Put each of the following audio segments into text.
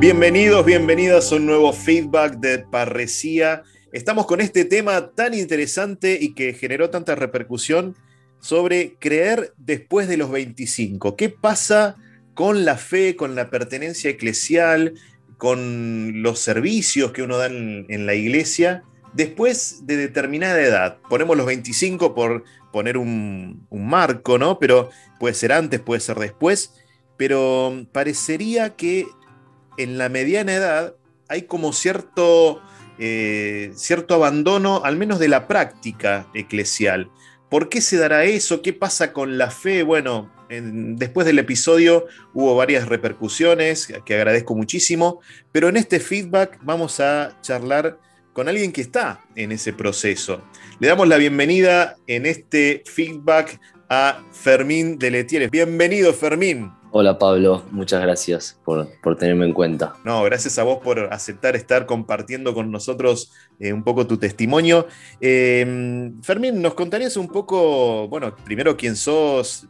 Bienvenidos, bienvenidas a un nuevo feedback de Parresía. Estamos con este tema tan interesante y que generó tanta repercusión sobre creer después de los 25. ¿Qué pasa con la fe, con la pertenencia eclesial, con los servicios que uno da en, la iglesia después de determinada edad? Ponemos los 25 por poner un, un marco, ¿no? Pero puede ser antes, puede ser después, pero parecería que en la mediana edad hay como cierto, eh, cierto abandono, al menos de la práctica eclesial. ¿Por qué se dará eso? ¿Qué pasa con la fe? Bueno, después del episodio hubo varias repercusiones que agradezco muchísimo, pero en este feedback vamos a charlar con alguien que está en ese proceso. Le damos la bienvenida en este feedback a Fermín de Letieres. Bienvenido, Fermín. Hola Pablo, muchas gracias por, tenerme en cuenta. No, gracias a vos por aceptar estar compartiendo con nosotros eh, un poco tu testimonio. Eh, Fermín, ¿nos contarías un poco, bueno, primero quién sos,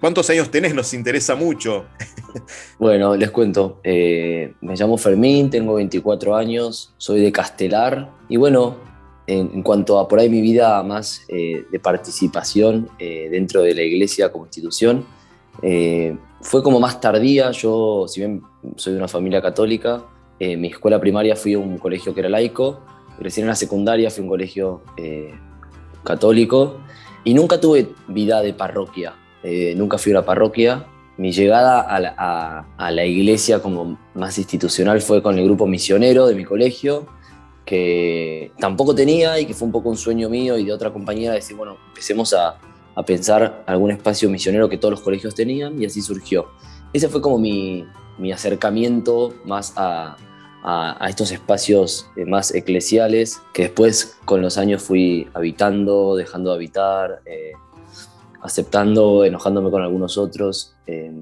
cuántos años tenés? Nos interesa mucho. bueno, les cuento. Eh, me llamo Fermín, tengo 24 años, soy de Castelar y bueno, en, cuanto a por ahí mi vida más de participación dentro de la iglesia como institución, fue como más tardía, yo, si bien soy de una familia católica, eh, mi escuela primaria fui a un colegio que era laico, recién en la secundaria fui a un colegio eh, católico. Y nunca tuve vida de parroquia, eh, nunca fui a una parroquia. Mi llegada a la, a la, iglesia como más institucional fue con el grupo misionero de mi colegio, que tampoco tenía y que fue un poco un sueño mío y de otra compañera decir, bueno, empecemos a, a pensar algún espacio misionero que todos los colegios tenían y así surgió. Ese fue como mi, mi acercamiento más a, a, estos espacios eh, más eclesiales que después con los años fui habitando, dejando de habitar, eh, aceptando, enojándome con algunos otros. Eh,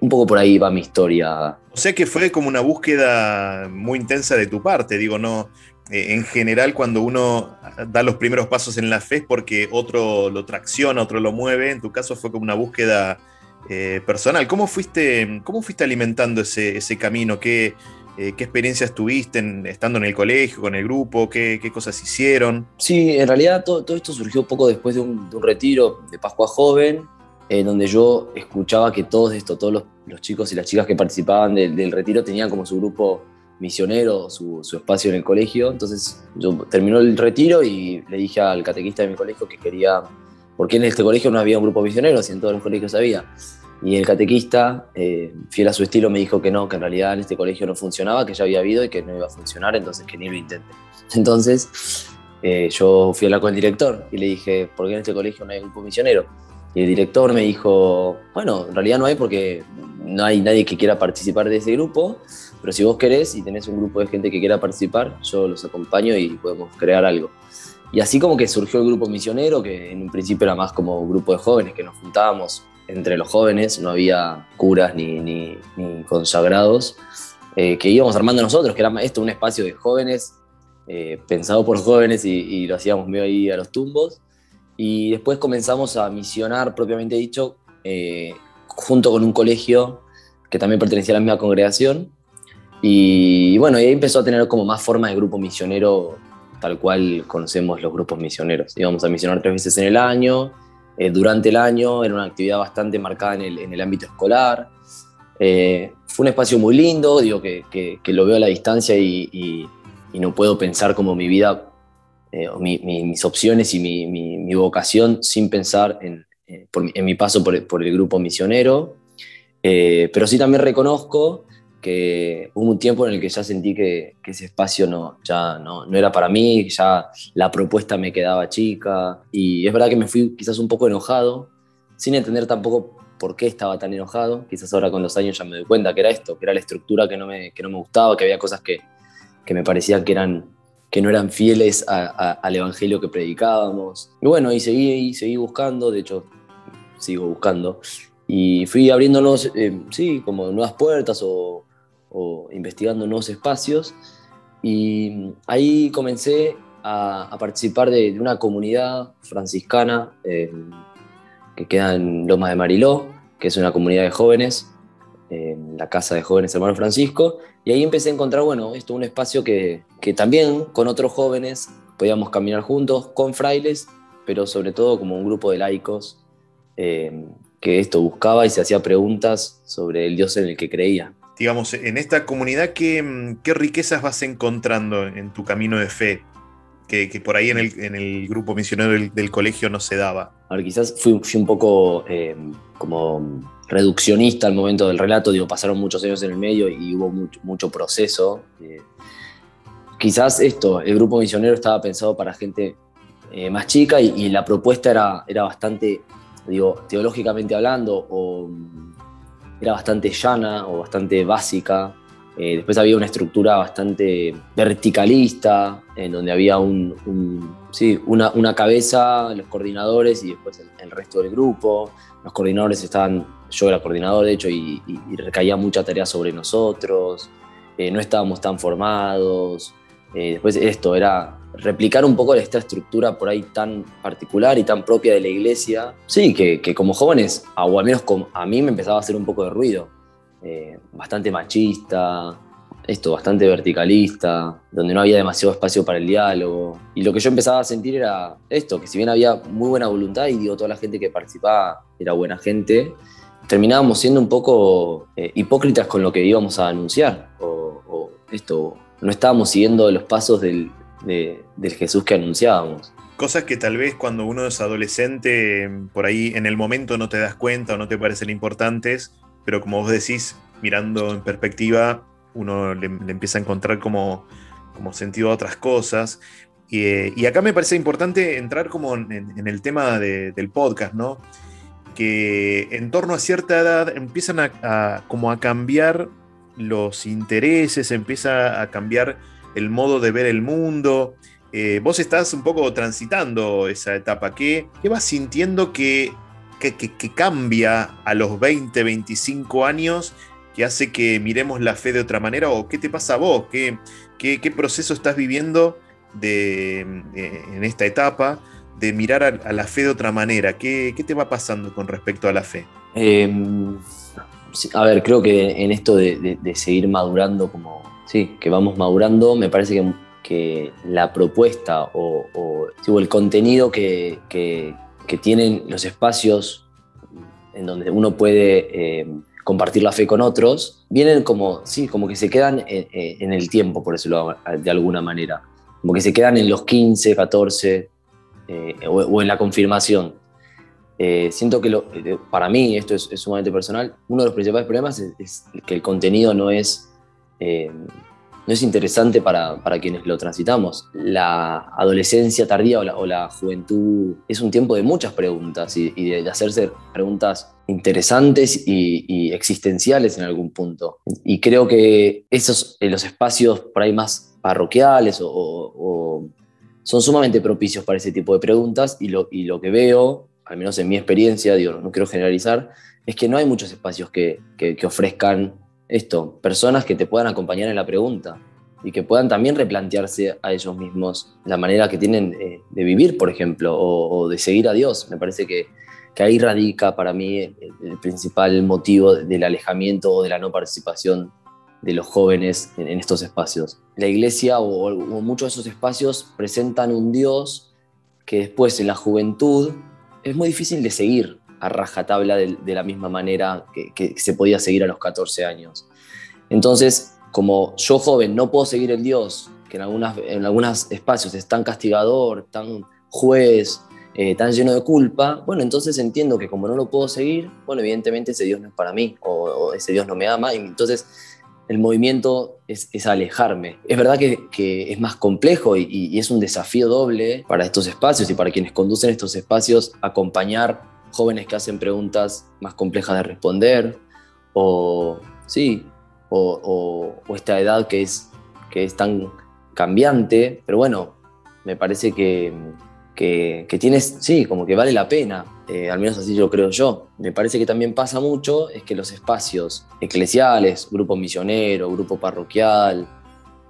un poco por ahí va mi historia. O sea que fue como una búsqueda muy intensa de tu parte, digo, no, eh, en general cuando uno da los primeros pasos en la fe es porque otro lo tracciona, otro lo mueve. En tu caso fue como una búsqueda eh, personal. ¿Cómo fuiste, cómo fuiste alimentando ese, camino? ¿Qué, eh, ¿Qué, experiencias tuviste estando en el colegio, con el grupo? ¿Qué, cosas hicieron? Sí, en realidad todo, esto surgió poco después de un, retiro de Pascua Joven, en donde yo escuchaba que todos esto, todos los, chicos y las chicas que participaban del retiro tenían como su grupo misionero su, espacio en el colegio. Entonces yo terminó el retiro y le dije al catequista de mi colegio que quería, porque en este colegio no había un grupo misionero, si en todos los colegios había. Y el catequista, eh, fiel a su estilo, me dijo que no, que en realidad en este colegio no funcionaba, que ya había habido y que no iba a funcionar, entonces que ni lo intente. Entonces eh, yo fui a hablar con el director y le dije, ¿por qué en este colegio no hay grupo misionero? Y el director me dijo, bueno, en realidad no hay porque no hay nadie que quiera participar de ese grupo, pero si vos querés y tenés un grupo de gente que quiera participar, yo los acompaño y podemos crear algo. Y así como que surgió el grupo misionero, que en un principio era más como un grupo de jóvenes que nos juntábamos entre los jóvenes, no había curas ni, ni, consagrados, eh, que íbamos armando nosotros, que era esto un espacio de jóvenes, eh, pensado por jóvenes y, lo hacíamos medio ahí a los tumbos. Y después comenzamos a misionar, propiamente dicho, eh, junto con un colegio que también pertenecía a la misma congregación, y, bueno, y ahí empezó a tener como más forma de grupo misionero, tal cual conocemos los grupos misioneros. Íbamos a misionar tres veces en el año, eh, durante el año, era una actividad bastante marcada en el, en el ámbito escolar. Eh, fue un espacio muy lindo, digo que, que, lo veo a la distancia y, y, no puedo pensar como mi vida, eh, mis opciones y mi, mi, vocación sin pensar en, en mi paso por, por, el grupo misionero. pero sí también reconozco que hubo un tiempo en el que ya sentí que, ese espacio no, ya no, no, era para mí, ya la propuesta me quedaba chica y es verdad que me fui quizás un poco enojado, sin entender tampoco por qué estaba tan enojado, quizás ahora con los años ya me doy cuenta que era esto, que era la estructura que no me, que no me gustaba, que había cosas que, que me parecían que, eran, que no eran fieles al evangelio que predicábamos. Y bueno, y seguí, seguí buscando, de hecho sigo buscando, y fui abriéndonos, eh, sí, como nuevas puertas o o investigando nuevos espacios. Y ahí comencé a, participar de, una comunidad franciscana que queda en Lomas de Mariló, que es una comunidad de jóvenes. La Casa de Jóvenes Hermano Francisco, y ahí empecé a encontrar, bueno, esto un espacio que, que también con otros jóvenes podíamos caminar juntos, con frailes, pero sobre todo como un grupo de laicos eh, que esto buscaba y se hacía preguntas sobre el Dios en el que creía. Digamos, en esta comunidad, ¿qué, qué riquezas vas encontrando en tu camino de fe? Que, que por ahí en el, en el, grupo misionero del, del, colegio no se daba. A ver, quizás fui, fui un poco eh, como reduccionista al momento del relato, digo, pasaron muchos años en el medio y hubo mucho, proceso. Quizás esto, el grupo misionero estaba pensado para gente eh, más chica y, la propuesta era, era bastante, digo, teológicamente hablando, o era bastante llana o bastante básica. Eh, después había una estructura bastante verticalista, en donde había un, sí, una, una, cabeza, los coordinadores y después el, resto del grupo. Los coordinadores estaban, yo era coordinador de hecho, y, y, y recaía mucha tarea sobre nosotros. Eh, no estábamos tan formados. Eh, después esto era replicar un poco esta estructura por ahí tan particular y tan propia de la iglesia. Sí, que, que como jóvenes, o al menos como, a mí me empezaba a hacer un poco de ruido eh, bastante machista, esto, bastante verticalista, donde no había demasiado espacio para el diálogo. Y lo que yo empezaba a sentir era esto, que si bien había muy buena voluntad y digo, toda la gente que participaba era buena gente, terminábamos siendo un poco eh, hipócritas con lo que íbamos a anunciar. O, o, esto, no estábamos siguiendo los pasos del, de, del Jesús que anunciábamos. Cosas que tal vez cuando uno es adolescente, por ahí en el momento no te das cuenta o no te parecen importantes, pero como vos decís, mirando en perspectiva, uno le, le empieza a encontrar como, como, sentido a otras cosas. Y, y, acá me parece importante entrar como en, en el tema de, del podcast, ¿no? Que en torno a cierta edad empiezan a, como a cambiar los intereses, empieza a cambiar el modo de ver el mundo. Eh, vos estás un poco transitando esa etapa. ¿Qué, qué vas sintiendo que que, que, que, cambia a los 20, 25 años, que hace que miremos la fe de otra manera? ¿O qué te pasa a vos? ¿Qué, qué, qué proceso estás viviendo de, de, en esta etapa de mirar a, la fe de otra manera? ¿Qué, ¿Qué, te va pasando con respecto a la fe? Eh, a ver, creo que en esto de, de, seguir madurando, como sí, que vamos madurando, me parece que, que la propuesta o, o, el contenido que, que, tienen los espacios en donde uno puede eh, compartir la fe con otros, vienen como, sí, como que se quedan en, en, el tiempo, por decirlo de alguna manera. Como que se quedan en los 15, 14 eh, o, o, en la confirmación. Eh, siento que lo, eh, para mí, esto es, es, sumamente personal, uno de los principales problemas es, es que el contenido no es eh, no es interesante para, para, quienes lo transitamos. La adolescencia tardía o la, o la juventud es un tiempo de muchas preguntas y, y de, de, hacerse preguntas interesantes y, y, existenciales en algún punto. Y creo que esos, eh, los espacios por ahí más parroquiales o, o, son sumamente propicios para ese tipo de preguntas y lo, y lo que veo, al menos en mi experiencia, digo, no quiero generalizar, es que no hay muchos espacios que, que, ofrezcan esto, personas que te puedan acompañar en la pregunta y que puedan también replantearse a ellos mismos la manera que tienen eh, de vivir, por ejemplo, o, de seguir a Dios. Me parece que, que ahí radica para mí el, principal motivo del alejamiento o de la no participación de los jóvenes en, en estos espacios. La iglesia o, o, muchos de esos espacios presentan un Dios que después en la juventud es muy difícil de seguir, a rajatabla de, de la misma manera que, que, se podía seguir a los 14 años. Entonces, como yo joven no puedo seguir el Dios, que en, algunas, en algunos espacios es tan castigador, tan juez, eh, tan lleno de culpa, bueno, entonces entiendo que como no lo puedo seguir, bueno, evidentemente ese Dios no es para mí, o, o ese Dios no me ama, y entonces el movimiento es, alejarme. Es verdad que, es más complejo y, es un desafío doble para estos espacios y para quienes conducen estos espacios acompañar jóvenes que hacen preguntas más complejas de responder, o sí, o, o, esta edad que es, que es tan cambiante, pero bueno, me parece que, que, que tienes, sí, como que vale la pena, eh, al menos así lo creo yo. Me parece que también pasa mucho, es que los espacios eclesiales, grupo misionero, grupo parroquial,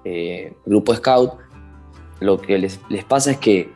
eh, grupo scout, lo que les, les pasa es que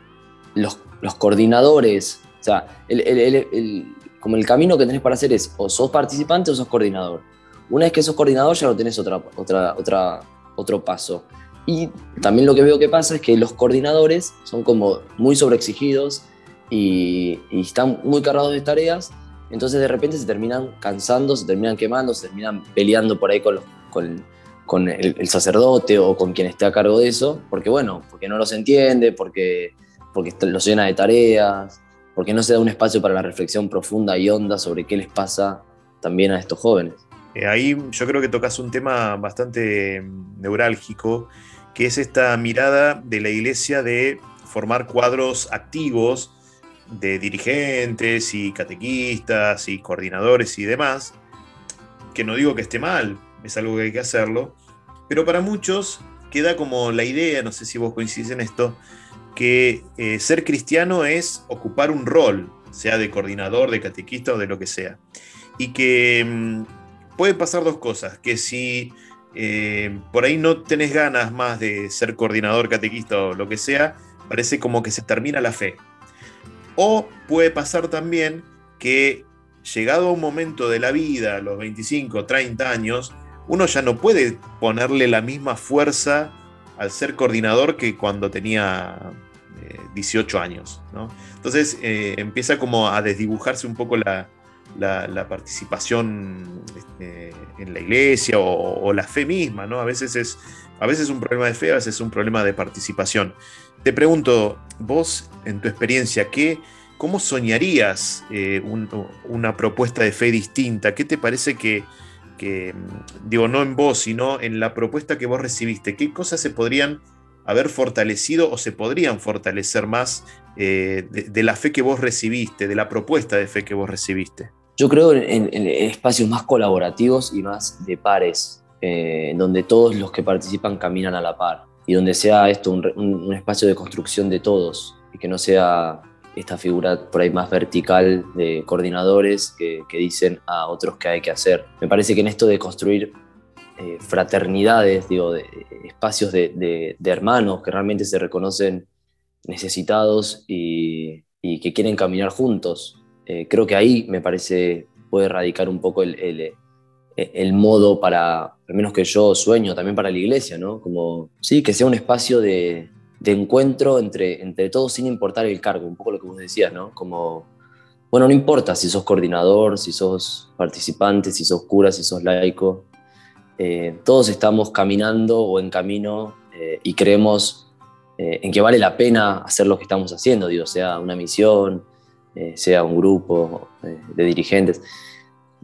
los, los coordinadores o sea, el, el, el, como el camino que tenés para hacer es o sos participante o sos coordinador. Una vez que sos coordinador ya no tenés otra, otra, otra, otro paso. Y también lo que veo que pasa es que los coordinadores son como muy sobreexigidos y, y están muy cargados de tareas, entonces de repente se terminan cansando, se terminan quemando, se terminan peleando por ahí con, con, con el, sacerdote o con quien esté a cargo de eso, porque bueno, porque no los entiende, porque, porque los llena de tareas, porque no se da un espacio para la reflexión profunda y honda sobre qué les pasa también a estos jóvenes. Eh, ahí yo creo que tocas un tema bastante mm, neurálgico, que es esta mirada de la iglesia de formar cuadros activos de dirigentes y catequistas y coordinadores y demás, que no digo que esté mal, es algo que hay que hacerlo, pero para muchos queda como la idea, no sé si vos coincidís en esto, que eh, ser cristiano es ocupar un rol, sea de coordinador, de catequista o de lo que sea. Y que mm, puede pasar dos cosas, que si eh, por ahí no tenés ganas más de ser coordinador, catequista o lo que sea, parece como que se termina la fe. O puede pasar también que llegado a un momento de la vida, los 25, 30 años, uno ya no puede ponerle la misma fuerza al ser coordinador que cuando tenía 18 eh, años. Entonces eh, empieza como a desdibujarse un poco la, la, participación este, en la iglesia o, la fe misma, ¿no? A veces es a veces un problema de fe, a veces es un problema de participación. Te pregunto, vos en tu experiencia, ¿qué, ¿cómo soñarías eh, una propuesta de fe distinta? ¿Qué te parece que, digo, no en vos, sino en la propuesta que vos recibiste? ¿Qué cosas se podrían haber fortalecido o se podrían fortalecer más eh, de, la fe que vos recibiste, de la propuesta de fe que vos recibiste? Yo creo en, espacios más colaborativos y más de pares, eh, donde todos los que participan caminan a la par y donde sea esto un, espacio de construcción de todos y que no sea esta figura por ahí más vertical de coordinadores que, dicen a otros qué hay que hacer. Me parece que en esto de construir eh, fraternidades, digo, de, espacios de, hermanos que realmente se reconocen necesitados y, y que quieren caminar juntos, eh, creo que ahí me parece puede radicar un poco el, el, modo para, al menos que yo sueño también para la iglesia, ¿no? Como, sí, que sea un espacio de, de encuentro entre, entre todos sin importar el cargo, un poco lo que vos decías, ¿no? Como, bueno, no importa si sos coordinador, si sos participante, si sos cura, si sos laico, eh, todos estamos caminando o en camino eh, y creemos en que vale la pena hacer lo que estamos haciendo, digo, sea una misión, eh, sea un grupo eh, de dirigentes.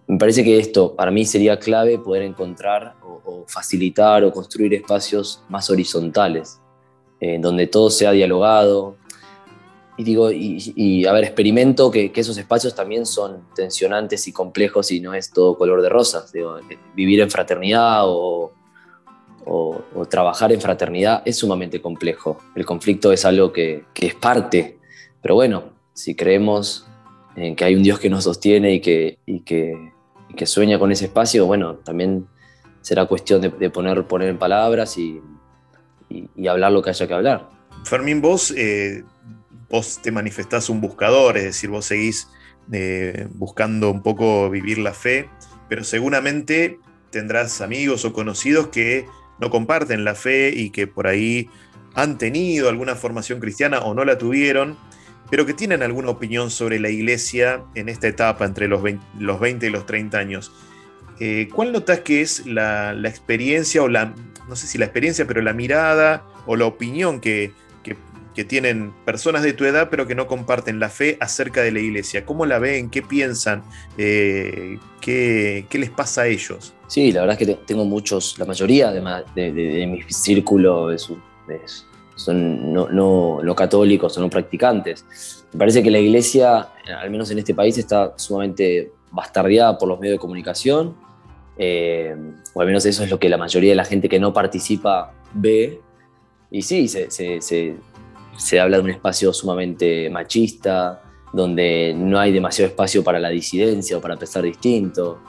Me parece que esto para mí sería clave poder encontrar o, facilitar o construir espacios más horizontales, eh, donde todo sea dialogado. Y digo, y, a ver, experimento que, esos espacios también son tensionantes y complejos y no es todo color de rosas. vivir en fraternidad o, trabajar en fraternidad es sumamente complejo. El conflicto es algo que es parte, pero bueno, si creemos en que hay un Dios que nos sostiene y que, que, que sueña con ese espacio, bueno, también será cuestión de, poner, poner en palabras y, hablar lo que haya que hablar. Fermín, vos, eh, vos te manifestás un buscador, es decir, vos seguís eh, buscando un poco vivir la fe, pero seguramente tendrás amigos o conocidos que no comparten la fe y que por ahí han tenido alguna formación cristiana o no la tuvieron pero que tienen alguna opinión sobre la iglesia en esta etapa entre los 20, y los 30 años. Eh, ¿Cuál notas que es la, experiencia o la, no sé si la experiencia, pero la mirada o la opinión que, tienen personas de tu edad pero que no comparten la fe acerca de la iglesia? ¿Cómo la ven? ¿Qué piensan? Eh, ¿qué, les pasa a ellos? Sí, la verdad es que tengo muchos, la mayoría de, de, mi círculo es, es son no, no, católicos o no practicantes. Me parece que la iglesia, al menos en este país, está sumamente bastardeada por los medios de comunicación, eh, o al menos eso es lo que la mayoría de la gente que no participa ve. Y sí, se, se habla de un espacio sumamente machista, donde no hay demasiado espacio para la disidencia o para pensar distinto,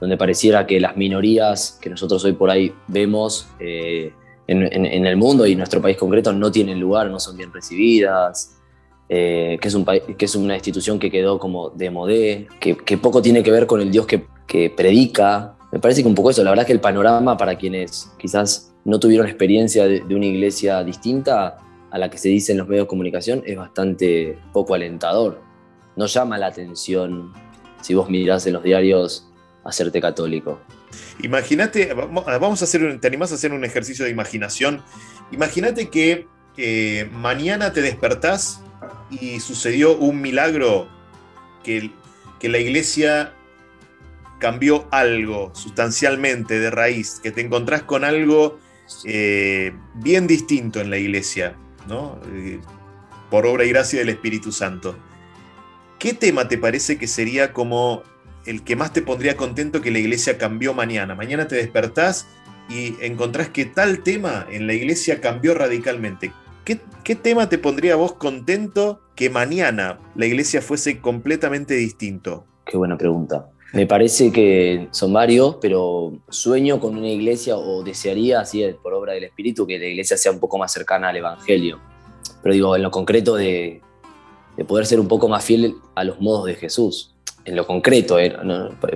donde pareciera que las minorías que nosotros hoy por ahí vemos eh, en, el mundo y en nuestro país concreto no tienen lugar, no son bien recibidas, eh, que, es un que es una institución que quedó como de modé, que, poco tiene que ver con el Dios que, predica me parece que un poco eso, la verdad es que el panorama para quienes quizás no tuvieron experiencia de, una iglesia distinta a la que se dice en los medios de comunicación es bastante poco alentador. No llama la atención si vos mirás en los diarios hacerte católico. Imagínate, vamos a hacer, ¿te animás a hacer un ejercicio de imaginación? Imagínate que mañana te despertás y sucedió un milagro que, que la iglesia cambió algo sustancialmente de raíz, que te encontrás con algo eh, bien distinto en la iglesia, ¿no? Eh, por obra y gracia del Espíritu Santo. ¿Qué tema te parece que sería como el que más te pondría contento que la iglesia cambió mañana? Mañana te despertás y encontrás que tal tema en la iglesia cambió radicalmente. ¿Qué, ¿Qué, tema te pondría vos contento que mañana la iglesia fuese completamente distinto? Qué buena pregunta. Me parece que son varios, pero sueño con una iglesia o desearía, así por obra del Espíritu, que la iglesia sea un poco más cercana al Evangelio. Pero digo, en lo concreto de, poder ser un poco más fiel a los modos de Jesús. En lo concreto, eh,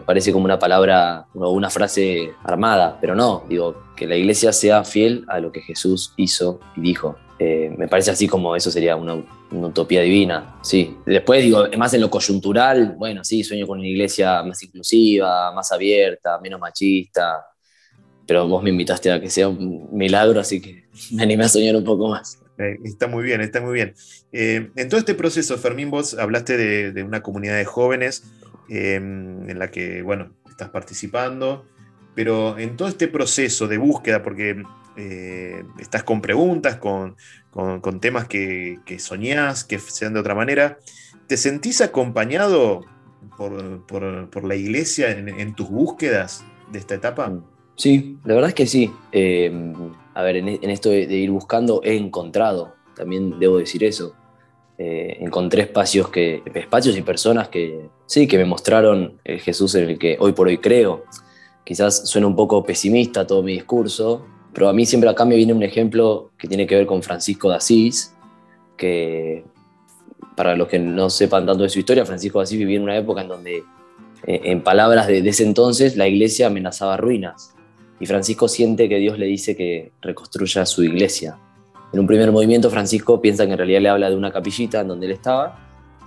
parece como una palabra o una frase armada, pero no, digo, que la iglesia sea fiel a lo que Jesús hizo y dijo. Eh, me parece así como eso sería una, utopía divina, sí. Después digo, más en lo coyuntural, bueno, sí, sueño con una iglesia más inclusiva, más abierta, menos machista, pero vos me invitaste a que sea un milagro, así que me animé a soñar un poco más. Eh, está muy bien, está muy bien. Eh, en todo este proceso, Fermín, vos hablaste de, una comunidad de jóvenes en la que, bueno, estás participando, pero en todo este proceso de búsqueda, porque eh, estás con preguntas, con, temas que, soñás, que sean de otra manera. ¿Te sentís acompañado por, la iglesia en, tus búsquedas de esta etapa? Sí, la verdad es que sí. Eh, a ver, en, esto de, ir buscando he encontrado, también debo decir eso. Eh, encontré espacios, que, espacios y personas que sí, que me mostraron el Jesús en el que hoy por hoy creo. Quizás suena un poco pesimista todo mi discurso, pero a mí siempre acá me viene un ejemplo que tiene que ver con Francisco de Asís, que para los que no sepan tanto de su historia, Francisco de Asís vivía en una época en donde, eh, en palabras de, ese entonces, la iglesia amenazaba ruinas. Y Francisco siente que Dios le dice que reconstruya su iglesia. En un primer movimiento, Francisco piensa que en realidad le habla de una capillita en donde él estaba,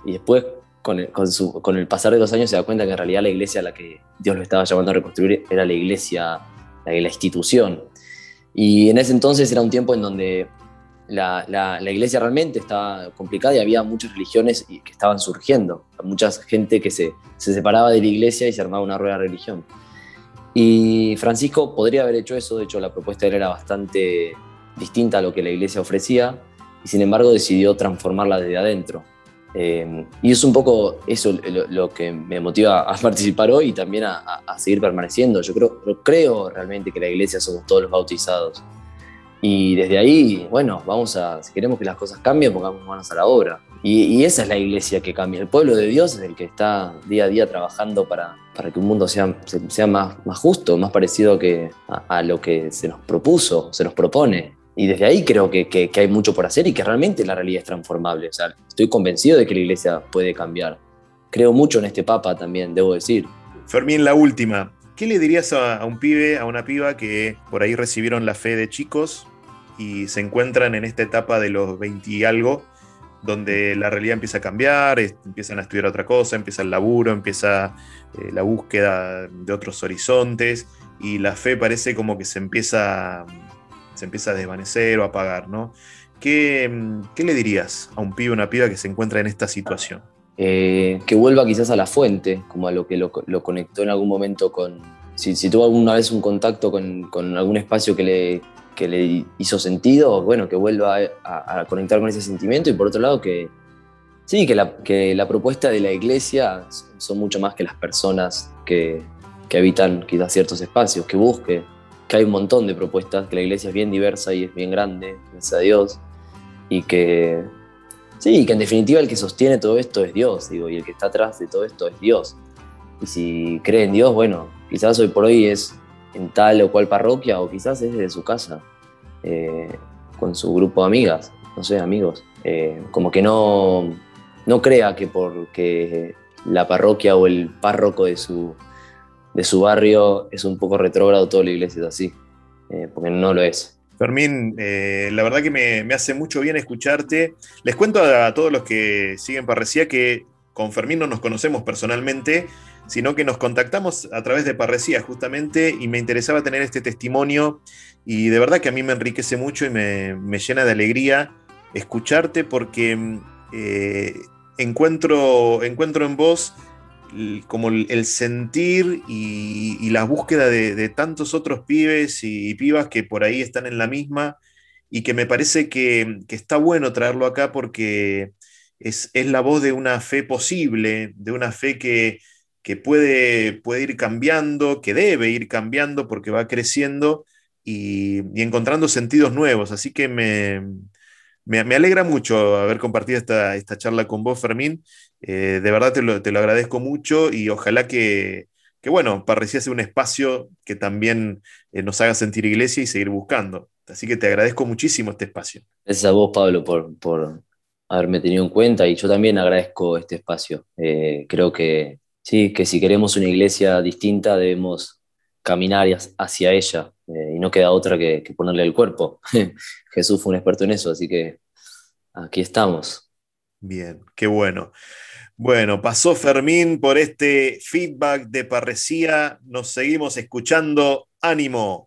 y después, con el, con el pasar de los años, se da cuenta que en realidad la iglesia a la que Dios lo estaba llamando a reconstruir era la iglesia, la, la institución. Y en ese entonces era un tiempo en donde la, la, iglesia realmente estaba complicada y había muchas religiones que estaban surgiendo, mucha gente que se, se, separaba de la iglesia y se armaba una rueda religión. Y Francisco podría haber hecho eso, de hecho la propuesta era bastante distinta a lo que la iglesia ofrecía, y sin embargo decidió transformarla desde adentro. Eh, y es un poco eso lo, que me motiva a participar hoy y también a, seguir permaneciendo. Yo creo, creo realmente que la iglesia somos todos los bautizados. Y desde ahí, bueno, vamos a, si queremos que las cosas cambien, pongamos manos a la obra. Y, esa es la iglesia que cambia. El pueblo de Dios es el que está día a día trabajando para, para que un mundo sea, sea más, más justo, más parecido que a lo que se nos propuso, se nos propone. Y desde ahí creo que, que, hay mucho por hacer y que realmente la realidad es transformable. Estoy convencido de que la iglesia puede cambiar. Creo mucho en este Papa también, debo decir. Fermín, la última. ¿Qué le dirías a, un pibe, a una piba que por ahí recibieron la fe de chicos y se encuentran en esta etapa de los 20 y algo, donde la realidad empieza a cambiar, empiezan a estudiar otra cosa, empieza el laburo, empieza eh, la búsqueda de otros horizontes y la fe parece como que se empieza se empieza a desvanecer o a apagar, ¿no? ¿Qué, le dirías a un pibe o una piba que se encuentra en esta situación? Eh, que vuelva quizás a la fuente, como a lo que lo, conectó en algún momento con... Si, tuvo alguna vez un contacto con, algún espacio que le, le hizo sentido, bueno, que vuelva a, conectar con ese sentimiento y por otro lado que... Sí, que la, que la propuesta de la iglesia son mucho más que las personas que, que habitan quizás ciertos espacios, que busque que hay un montón de propuestas, que la iglesia es bien diversa y es bien grande, gracias a Dios, y que, sí, que en definitiva el que sostiene todo esto es Dios, digo, y el que está atrás de todo esto es Dios. Y si cree en Dios, bueno, quizás hoy por hoy es en tal o cual parroquia, o quizás es desde su casa, eh, con su grupo de amigas, no sé, amigos. Eh, como que no, no crea que porque la parroquia o el párroco de su de su barrio es un poco retrógrado, toda la iglesia es así, eh, porque no lo es. Fermín, la verdad que me, hace mucho bien escucharte. Les cuento a, todos los que siguen Parresía que con Fermín no nos conocemos personalmente, sino que nos contactamos a través de Parresía justamente y me interesaba tener este testimonio y de verdad que a mí me enriquece mucho y me, llena de alegría escucharte porque eh, encuentro, encuentro en vos como el sentir y, la búsqueda de, tantos otros pibes y, pibas que por ahí están en la misma y que me parece que, está bueno traerlo acá porque es, la voz de una fe posible, de una fe que, puede, puede, ir cambiando, que debe ir cambiando porque va creciendo y, encontrando sentidos nuevos. Así que me, me, alegra mucho haber compartido esta, esta charla con vos, Fermín. Eh, de verdad te lo, te lo, agradezco mucho y ojalá que, que bueno, pareciese un espacio que también eh, nos haga sentir iglesia y seguir buscando. Así que te agradezco muchísimo este espacio. Gracias a vos, Pablo, por, por haberme tenido en cuenta y yo también agradezco este espacio. Eh, creo que sí, que si queremos una iglesia distinta debemos caminar hacia ella y no queda otra que, que ponerle el cuerpo. Jesús fue un experto en eso, así que aquí estamos. Bien, qué bueno. Bueno, pasó Fermín por este feedback de Parresía. Nos seguimos escuchando. ¡Ánimo!